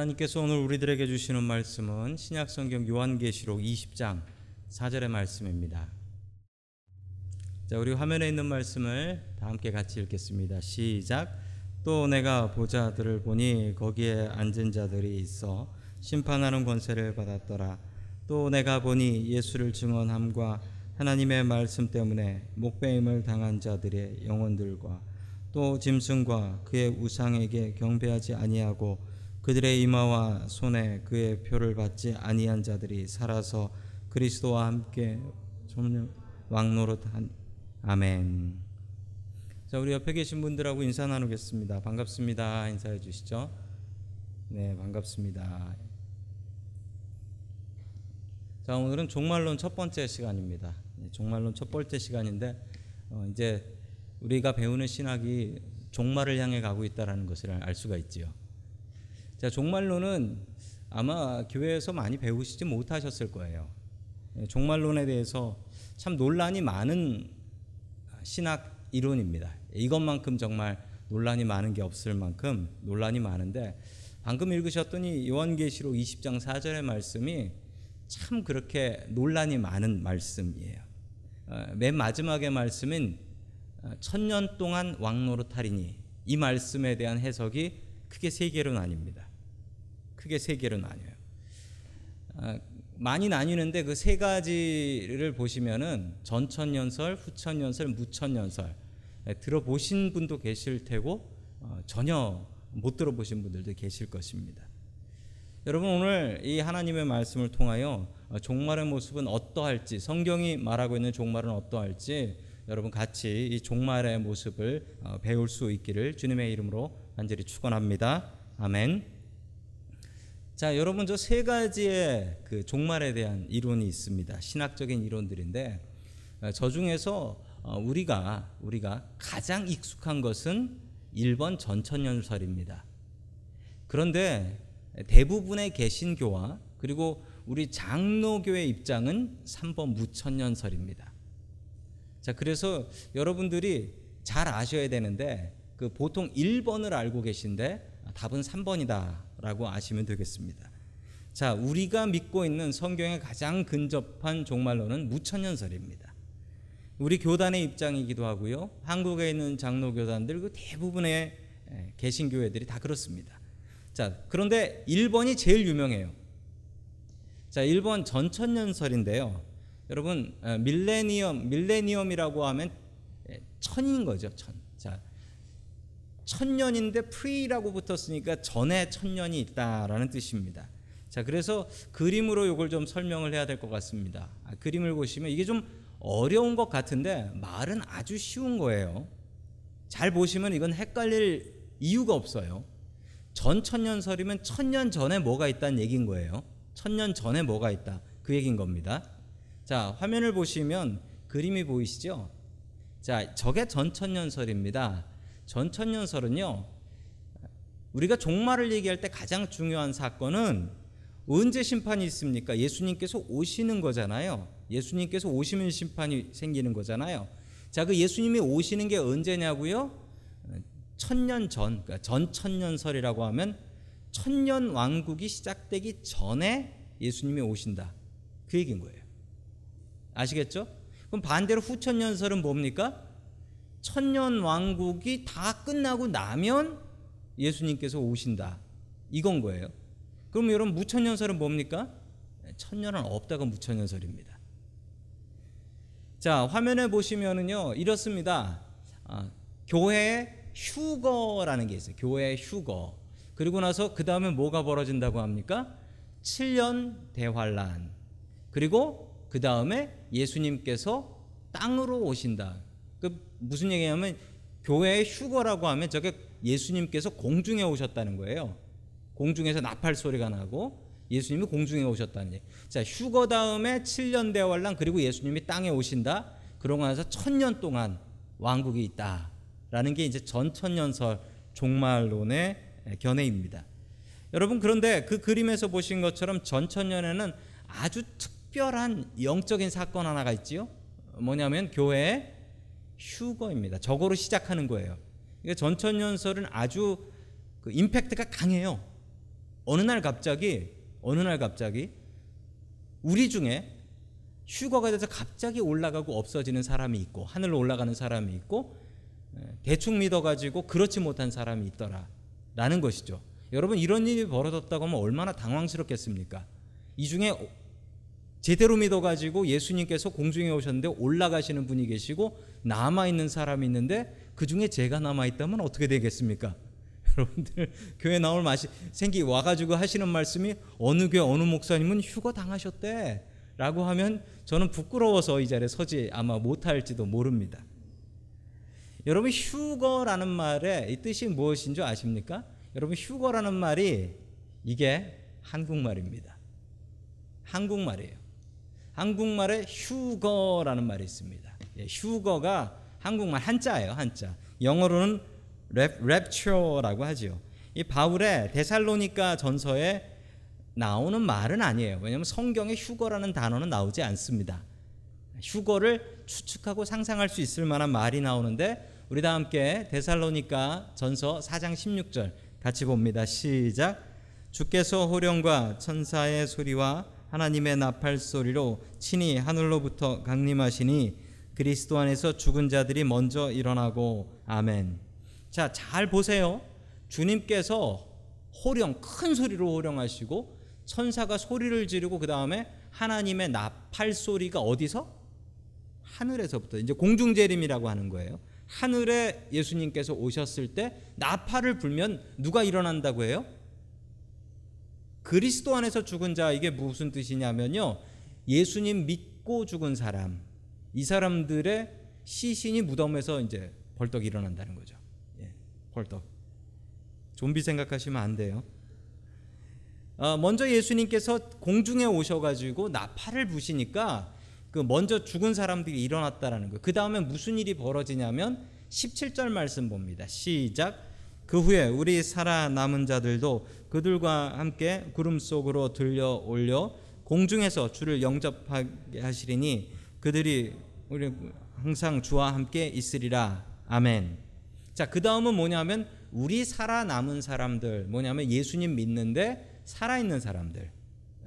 하나님께서 오늘 우리들에게 주시는 말씀은 신약성경 요한계시록 20장 4절의 말씀입니다. 자, 우리 화면에 있는 말씀을 다 함께 같이 읽겠습니다. 시작. 또 내가 보자들을 보니 거기에 앉은 자들이 있어 심판하는 권세를 받았더라. 또 내가 보니 예수를 증언함과 하나님의 말씀 때문에 목배임을 당한 자들의 영혼들과 또 짐승과 그의 우상에게 경배하지 아니하고 그들의 이마와 손에 그의 표를 받지 아니한 자들이 살아서 그리스도와 함께 왕노릇한 아멘. 자, 우리 옆에 계신 분들하고 인사 나누겠습니다. 반갑습니다. 인사해 주시죠. 네, 반갑습니다. 자, 오늘은 종말론 첫 번째 시간입니다. 종말론 첫 번째 시간인데 어, 이제 우리가 배우는 신학이 종말을 향해 가고 있다라는 것을 알 수가 있지요. 자, 종말론은 아마 교회에서 많이 배우시지 못하셨을 거예요. 예, 종말론에 대해서 참 논란이 많은 신학 이론입니다. 이것만큼 정말 논란이 많은 게 없을 만큼 논란이 많은데 방금 읽으셨더니 요한계시록 20장 4절의 말씀이 참 그렇게 논란이 많은 말씀이에요. 어, 맨 마지막의 말씀은 어, 천년 동안 왕노릇하리니 이 말씀에 대한 해석이 크게 세 개로 나뉩니다. 크게 세 개로 나뉘어요. 아, 많이 나뉘는데 그 세 가지를 보시면은 전천년설, 후천년설, 무천년설 예, 들어보신 분도 계실 테고 어, 전혀 못 들어보신 분들도 계실 것입니다. 여러분 오늘 이 하나님의 말씀을 통하여 어, 종말의 모습은 어떠할지 성경이 말하고 있는 종말은 어떠할지 여러분 같이 이 종말의 모습을 어, 배울 수 있기를 주님의 이름으로 간절히 축원합니다. 아멘. 자, 여러분 저 세 가지의 그 종말에 대한 이론이 있습니다. 신학적인 이론들인데 어, 저 중에서 어, 우리가 우리가 가장 익숙한 것은 1번 전천년설입니다. 그런데 대부분의 개신교와 그리고 우리 장로교의 입장은 3번 무천년설입니다. 자, 그래서 여러분들이 잘 아셔야 되는데 그 보통 1번을 알고 계신데 답은 3번이다 라고 아시면 되겠습니다. 자, 우리가 믿고 있는 성경에 가장 근접한 종말론은 무천년설입니다. 우리 교단의 입장이기도 하고요. 한국에 있는 장로교단들 그 대부분의 개신교회들이 다 그렇습니다. 자, 그런데 1번이 제일 유명해요. 자, 1번 전천년설인데요. 여러분, 밀레니엄, 밀레니엄이라고 하면 천인 거죠, 천. 자, 천년인데 프리라고 붙었으니까 전에 천년이 있다라는 뜻입니다. 자, 그래서 그림으로 이걸 좀 설명을 해야 될 것 같습니다. 아, 그림을 보시면 이게 좀 어려운 것 같은데 말은 아주 쉬운 거예요. 잘 보시면 이건 헷갈릴 이유가 없어요. 전 천년설이면 천년 전에 뭐가 있다는 얘기인 거예요. 천년 전에 뭐가 있다. 그 얘기인 겁니다. 자, 화면을 보시면 그림이 보이시죠? 자, 저게 전천년설입니다. 전천년설은요. 우리가 종말을 얘기할 때 가장 중요한 사건은 언제 심판이 있습니까? 예수님께서 오시는 거잖아요. 예수님께서 오시면 심판이 생기는 거잖아요. 자, 그 예수님이 오시는 게 언제냐고요? 천년 전, 그러니까 전천년설이라고 하면 천년 왕국이 시작되기 전에 예수님이 오신다. 그 얘기인 거예요. 아시겠죠? 그럼 반대로 후천년설은 뭡니까? 천년 왕국이 다 끝나고 나면 예수님께서 오신다. 이건 거예요. 그럼 여러분 무천년설은 뭡니까? 천년은 없다가 무천년설입니다. 자 화면에 보시면은요 이렇습니다. 아, 교회 휴거라는 게 있어요. 교회 휴거. 그리고 나서 그 다음에 뭐가 벌어진다고 합니까? 7년 대환란. 그리고 그 다음에 예수님께서 땅으로 오신다. 그 무슨 얘기냐면 교회의 휴거라고 하면 저게 예수님께서 공중에 오셨다는 거예요. 공중에서 나팔 소리가 나고 예수님이 공중에 오셨다는 얘기. 자, 휴거 다음에 7년 대환란 그리고 예수님이 땅에 오신다. 그러고 나서 천년 동안 왕국이 있다라는 게 이제 전천년설 종말론의 견해입니다. 여러분 그런데 그 그림에서 보신 것처럼 전천년에는 아주 특별한 영적인 사건 하나가 있지요. 뭐냐면 교회에 휴거입니다. 저거로 시작하는 거예요. 그러니까 전천년설은 아주 그 임팩트가 강해요. 어느 날 갑자기 어느 날 갑자기 우리 중에 휴거가 돼서 갑자기 올라가고 없어지는 사람이 있고 하늘로 올라가는 사람이 있고 예, 대충 믿어가지고 그렇지 못한 사람이 있더라라는 것이죠. 여러분 이런 일이 벌어졌다고 하면 얼마나 당황스럽겠습니까? 이 중에 제대로 믿어가지고 예수님께서 공중에 오셨는데 올라가시는 분이 계시고 남아 있는 사람이 있는데 그 중에 제가 남아 있다면 어떻게 되겠습니까? 여러분들 교회 나올 마시 생기 와가지고 하시는 말씀이 어느 교회 어느 목사님은 휴거 당하셨대 라고 하면 저는 부끄러워서 이 자리에 서지 아마 못할지도 모릅니다. 여러분 휴거라는 말의 이 뜻이 무엇인 줄 아십니까? 여러분 휴거라는 말이 이게 한국말입니다. 한국말이에요. 한국말에 휴거라는 말이 있습니다. 예, 휴거가 한국말 한자예요, 한자. 영어로는 rap, rapture라고 하지요. 이 바울의 데살로니가 전서에 나오는 말은 아니에요. 왜냐하면 성경에 휴거라는 단어는 나오지 않습니다. 휴거를 추측하고 상상할 수 있을 만한 말이 나오는데 우리 다 함께 데살로니가 전서 4장 16절 같이 봅니다. 시작. 주께서 호령과 천사의 소리와 하나님의 나팔 소리로 친히 하늘로부터 강림하시니 그리스도 안에서 죽은 자들이 먼저 일어나고 아멘. 자, 잘 보세요. 주님께서 호령 큰 소리로 호령하시고 천사가 소리를 지르고 그다음에 하나님의 나팔 소리가 어디서? 하늘에서부터 이제 공중 재림이라고 하는 거예요. 하늘에 예수님께서 오셨을 때 나팔을 불면 누가 일어난다고 해요? 그리스도 안에서 죽은 자 이게 무슨 뜻이냐면요. 예수님 믿고 죽은 사람. 이 사람들의 시신이 무덤에서 이제 벌떡 일어난다는 거죠. 예, 벌떡. 좀비 생각하시면 안 돼요. 어, 먼저 예수님께서 공중에 오셔가지고 나팔을 부시니까 그 먼저 죽은 사람들이 일어났다라는 거예요. 그 다음에 무슨 일이 벌어지냐면 17절 말씀 봅니다. 시작. 그 후에 우리 살아남은 자들도 그들과 함께 구름 속으로 들려 올려 공중에서 주를 영접하게 하시리니 그들이 우리 항상 주와 함께 있으리라. 아멘. 자, 그 다음은 뭐냐면 우리 살아남은 사람들, 뭐냐면 예수님 믿는데 살아있는 사람들.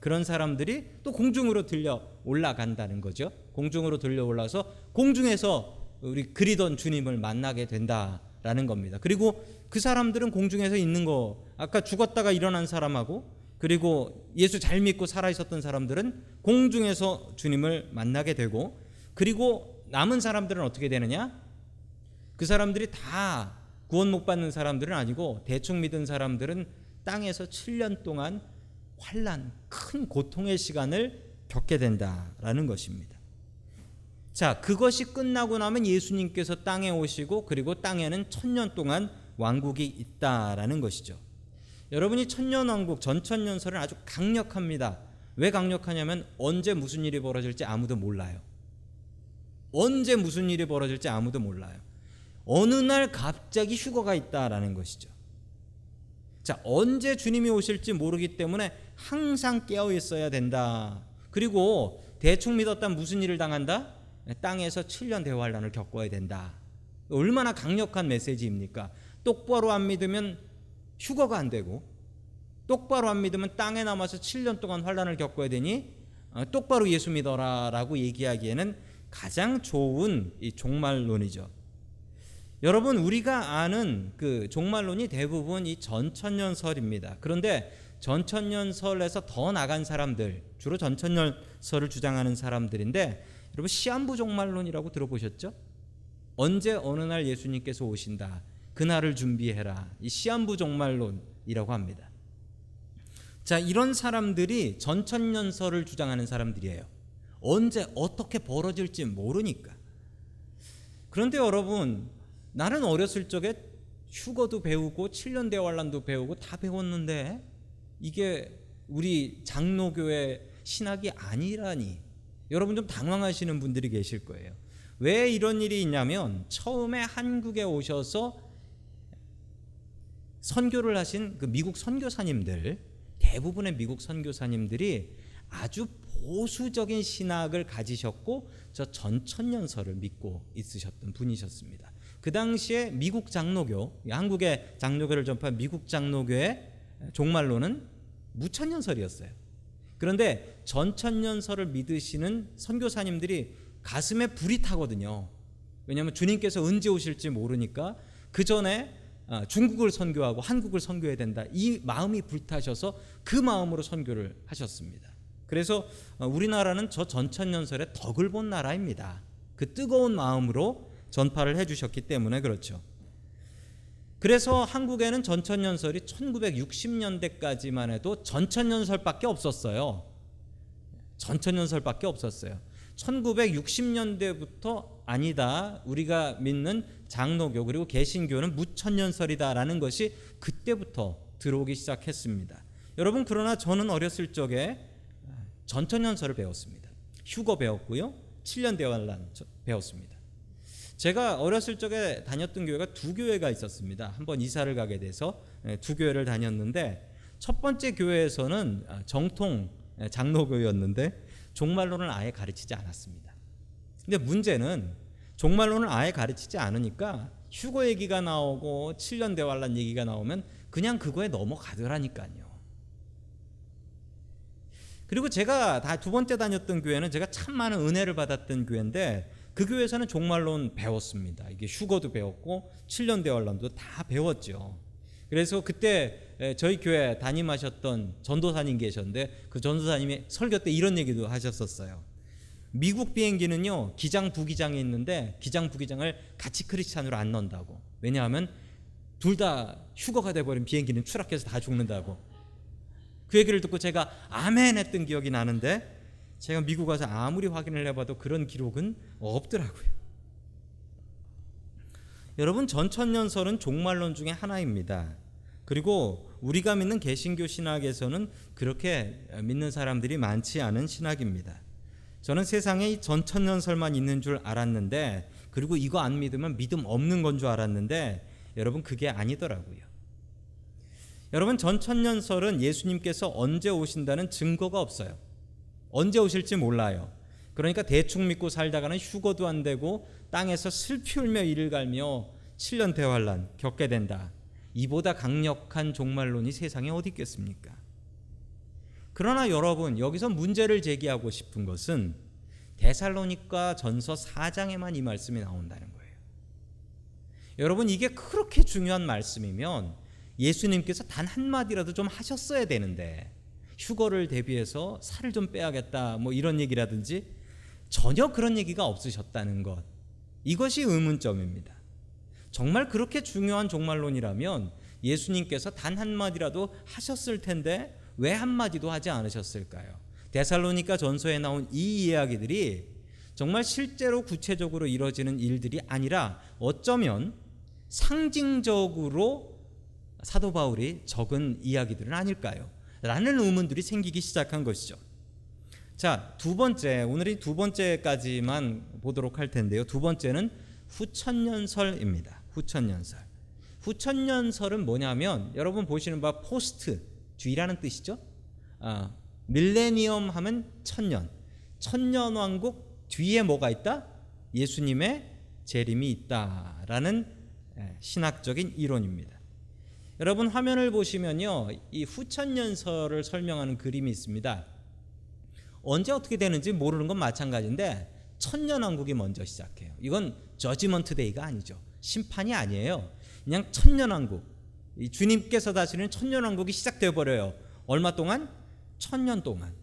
그런 사람들이 또 공중으로 들려 올라간다는 거죠. 공중으로 들려 올라서 공중에서 우리 그리던 주님을 만나게 된다 라는 겁니다. 그리고 그 사람들은 공중에서 있는 거 아까 죽었다가 일어난 사람하고 그리고 예수 잘 믿고 살아 있었던 사람들은 공중에서 주님을 만나게 되고 그리고 남은 사람들은 어떻게 되느냐? 그 사람들이 다 구원 못 받는 사람들은 아니고 대충 믿은 사람들은 땅에서 7년 동안 환란, 큰 고통의 시간을 겪게 된다라는 것입니다. 자, 그것이 끝나고 나면 예수님께서 땅에 오시고 그리고 땅에는 천년 동안 왕국이 있다라는 것이죠. 여러분이 천년 왕국 전천년설은 아주 강력합니다. 왜 강력하냐면 언제 무슨 일이 벌어질지 아무도 몰라요. 언제 무슨 일이 벌어질지 아무도 몰라요. 어느 날 갑자기 휴거가 있다라는 것이죠. 자, 언제 주님이 오실지 모르기 때문에 항상 깨어 있어야 된다. 그리고 대충 믿었다 무슨 일을 당한다? 땅에서 7년 대환란을 겪어야 된다. 얼마나 강력한 메시지입니까? 똑바로 안 믿으면 휴거가 안 되고 똑바로 안 믿으면 땅에 남아서 7년 동안 환란을 겪어야 되니 어, 똑바로 예수 믿어라라고 얘기하기에는 가장 좋은 이 종말론이죠. 여러분 우리가 아는 그 종말론이 대부분 이 전천년설입니다. 그런데 전천년설에서 더 나간 사람들 주로 전천년설을 주장하는 사람들인데 여러분 시한부 종말론이라고 들어보셨죠? 언제 어느 날 예수님께서 오신다. 그날을 준비해라. 이 시한부 종말론이라고 합니다. 자, 이런 사람들이 전천년설을 주장하는 사람들이에요. 언제 어떻게 벌어질지 모르니까. 그런데 여러분, 나는 어렸을 적에 휴거도 배우고 7년 대환란도 배우고 다 배웠는데 이게 우리 장로교회 신학이 아니라니 여러분 좀 당황하시는 분들이 계실 거예요. 왜 이런 일이 있냐면 처음에 한국에 오셔서 선교를 하신 그 미국 선교사님들 대부분의 미국 선교사님들이 아주 보수적인 신학을 가지셨고 저 전천년설을 믿고 있으셨던 분이셨습니다. 그 당시에 미국 장로교, 한국의 장로교를 전파한 미국 장로교의 종말론은 무천년설이었어요. 그런데 전천년설을 믿으시는 선교사님들이 가슴에 불이 타거든요. 왜냐하면 주님께서 언제 오실지 모르니까 그 전에 아, 중국을 선교하고 한국을 선교해야 된다. 이 마음이 불타셔서 그 마음으로 선교를 하셨습니다. 그래서 어, 우리나라는 저 전천년설의 덕을 본 나라입니다. 그 뜨거운 마음으로 전파를 해주셨기 때문에 그렇죠. 그래서 한국에는 전천년설이 1960년대까지만 해도 전천년설밖에 없었어요. 전천년설밖에 없었어요. 1960년대부터 아니다. 우리가 믿는 장로교 그리고 개신교는 무천년설이다라는 것이 그때부터 들어오기 시작했습니다. 여러분 그러나 저는 어렸을 적에 전천년설을 배웠습니다. 휴거 배웠고요. 7년 대환란 배웠습니다. 제가 어렸을 적에 다녔던 교회가 두 교회가 있었습니다. 한번 이사를 가게 돼서 예, 두 교회를 다녔는데 첫 번째 교회에서는 아, 정통 예, 장로교였는데 종말론을 아예 가르치지 않았습니다. 근데 문제는 종말론을 아예 가르치지 않으니까 휴거 얘기가 나오고 7년 대환란 얘기가 나오면 그냥 그거에 넘어가더라니까요. 그리고 제가 다 두 번째 다녔던 교회는 제가 참 많은 은혜를 받았던 교회인데 그 교회에서는 종말론 배웠습니다. 이게 휴거도 배웠고 7년 대환란도 다 배웠죠. 그래서 그때 저희 교회 담임하셨던 전도사님 계셨는데 그 전도사님이 설교 때 이런 얘기도 하셨었어요. 미국 비행기는요 기장 부기장이 있는데 기장 부기장을 같이 크리스찬으로 안 넣는다고. 왜냐하면 둘 다 휴거가 돼버린 비행기는 추락해서 다 죽는다고. 그 얘기를 듣고 제가 아멘 했던 기억이 나는데 제가 미국 가서 아무리 확인을 해봐도 그런 기록은 없더라고요. 여러분 전천년설은 종말론 중에 하나입니다. 그리고 우리가 믿는 개신교 신학에서는 그렇게 믿는 사람들이 많지 않은 신학입니다. 저는 세상에 이 전천년설만 있는 줄 알았는데 그리고 이거 안 믿으면 믿음 없는 건 줄 알았는데 여러분 그게 아니더라고요. 여러분 전천년설은 예수님께서 언제 오신다는 증거가 없어요. 언제 오실지 몰라요. 그러니까 대충 믿고 살다가는 휴거도 안 되고 땅에서 슬피 울며 이를 갈며 7년 대환란 겪게 된다. 이보다 강력한 종말론이 세상에 어디 있겠습니까? 그러나 여러분 여기서 문제를 제기하고 싶은 것은 데살로니가 전서 4장에만 이 말씀이 나온다는 거예요. 여러분 이게 그렇게 중요한 말씀이면 예수님께서 단 한마디라도 좀 하셨어야 되는데 휴거를 대비해서 살을 좀 빼야겠다 뭐 이런 얘기라든지 전혀 그런 얘기가 없으셨다는 것 이것이 의문점입니다. 정말 그렇게 중요한 종말론이라면 예수님께서 단 한마디라도 하셨을 텐데 왜 한마디도 하지 않으셨을까요? 데살로니가 전서에 나온 이 이야기들이 정말 실제로 구체적으로 이루어지는 일들이 아니라 어쩌면 상징적으로 사도 바울이 적은 이야기들은 아닐까요? 라는 의문들이 생기기 시작한 것이죠. 자, 두 번째, 오늘이 두 번째까지만 보도록 할 텐데요. 두 번째는 후천년설입니다. 후천년설. 후천년설은 뭐냐면 여러분 보시는 바 포스트 뒤라는 뜻이죠. 아, 밀레니엄 하면 천년. 천년 왕국 뒤에 뭐가 있다? 예수님의 재림이 있다라는 예, 신학적인 이론입니다. 여러분 화면을 보시면요. 이 후천년설을 설명하는 그림이 있습니다. 언제 어떻게 되는지 모르는 건 마찬가지인데 천년왕국이 먼저 시작해요. 이건 저지먼트 데이가 아니죠. 심판이 아니에요. 그냥 천년왕국. 주님께서 다스리는 천년왕국이 시작되어 버려요. 얼마 동안? 천년 동안.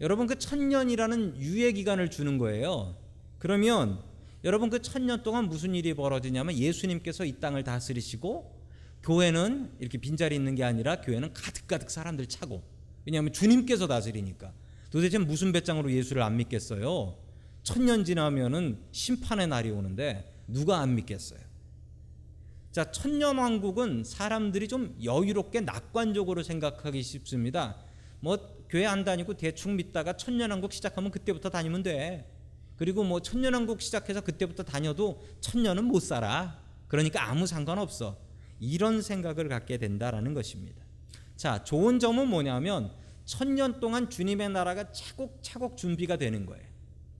여러분 그 천년이라는 유예 기간을 주는 거예요. 그러면 여러분 그 천년 동안 무슨 일이 벌어지냐면 예수님께서 이 땅을 다스리시고 교회는 이렇게 빈자리 있는 게 아니라 교회는 가득가득 사람들 차고 왜냐하면 주님께서 다스리니까 도대체 무슨 배짱으로 예수를 안 믿겠어요? 천년 지나면은 심판의 날이 오는데 누가 안 믿겠어요? 자, 천년 왕국은 사람들이 좀 여유롭게 낙관적으로 생각하기 쉽습니다. 뭐 교회 안 다니고 대충 믿다가 천년 왕국 시작하면 그때부터 다니면 돼. 그리고 뭐 천년 왕국 시작해서 그때부터 다녀도 천년은 못 살아. 그러니까 아무 상관없어. 이런 생각을 갖게 된다라는 것입니다. 자, 좋은 점은 뭐냐면 천년 동안 주님의 나라가 차곡차곡 준비가 되는 거예요.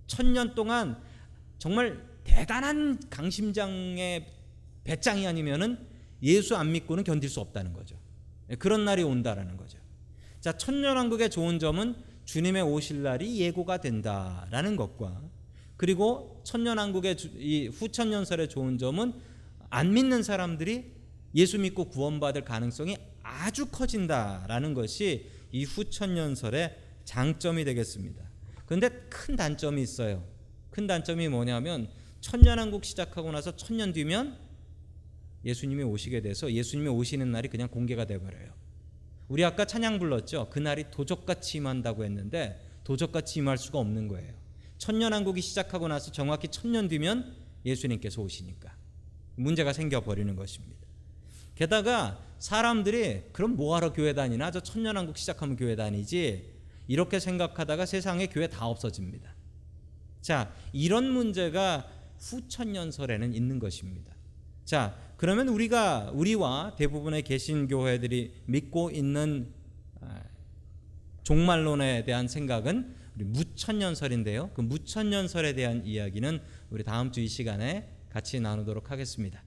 천년 동안 정말 대단한 강심장의 배짱이 아니면은 예수 안 믿고는 견딜 수 없다는 거죠. 예, 그런 날이 온다라는 거죠. 자, 천년왕국의 좋은 점은 주님의 오실 날이 예고가 된다라는 것과 그리고 천년왕국의 주- 이 후천년설의 좋은 점은 안 믿는 사람들이 예수 믿고 구원받을 가능성이 아주 커진다라는 것이 이 후천년설의 장점이 되겠습니다. 그런데 큰 단점이 있어요. 큰 단점이 뭐냐면 천년왕국 시작하고 나서 천년 뒤면 예수님이 오시게 돼서 예수님이 오시는 날이 그냥 공개가 돼 버려요. 우리 아까 찬양 불렀죠. 그 날이 도적같이 임한다고 했는데 도적같이 임할 수가 없는 거예요. 천년왕국이 시작하고 나서 정확히 천년 뒤면 예수님께서 오시니까 문제가 생겨 버리는 것입니다. 게다가 사람들이 그럼 뭐하러 교회 다니나 저 천년왕국 시작하면 교회 다니지 이렇게 생각하다가 세상에 교회 다 없어집니다. 자 이런 문제가 후천년설에는 있는 것입니다. 자 그러면 우리가 우리와 대부분의 개신 교회들이 믿고 있는 아, 종말론에 대한 생각은 우리 무천년설인데요. 그 무천년설에 대한 이야기는 우리 다음 주 이 시간에 같이 나누도록 하겠습니다.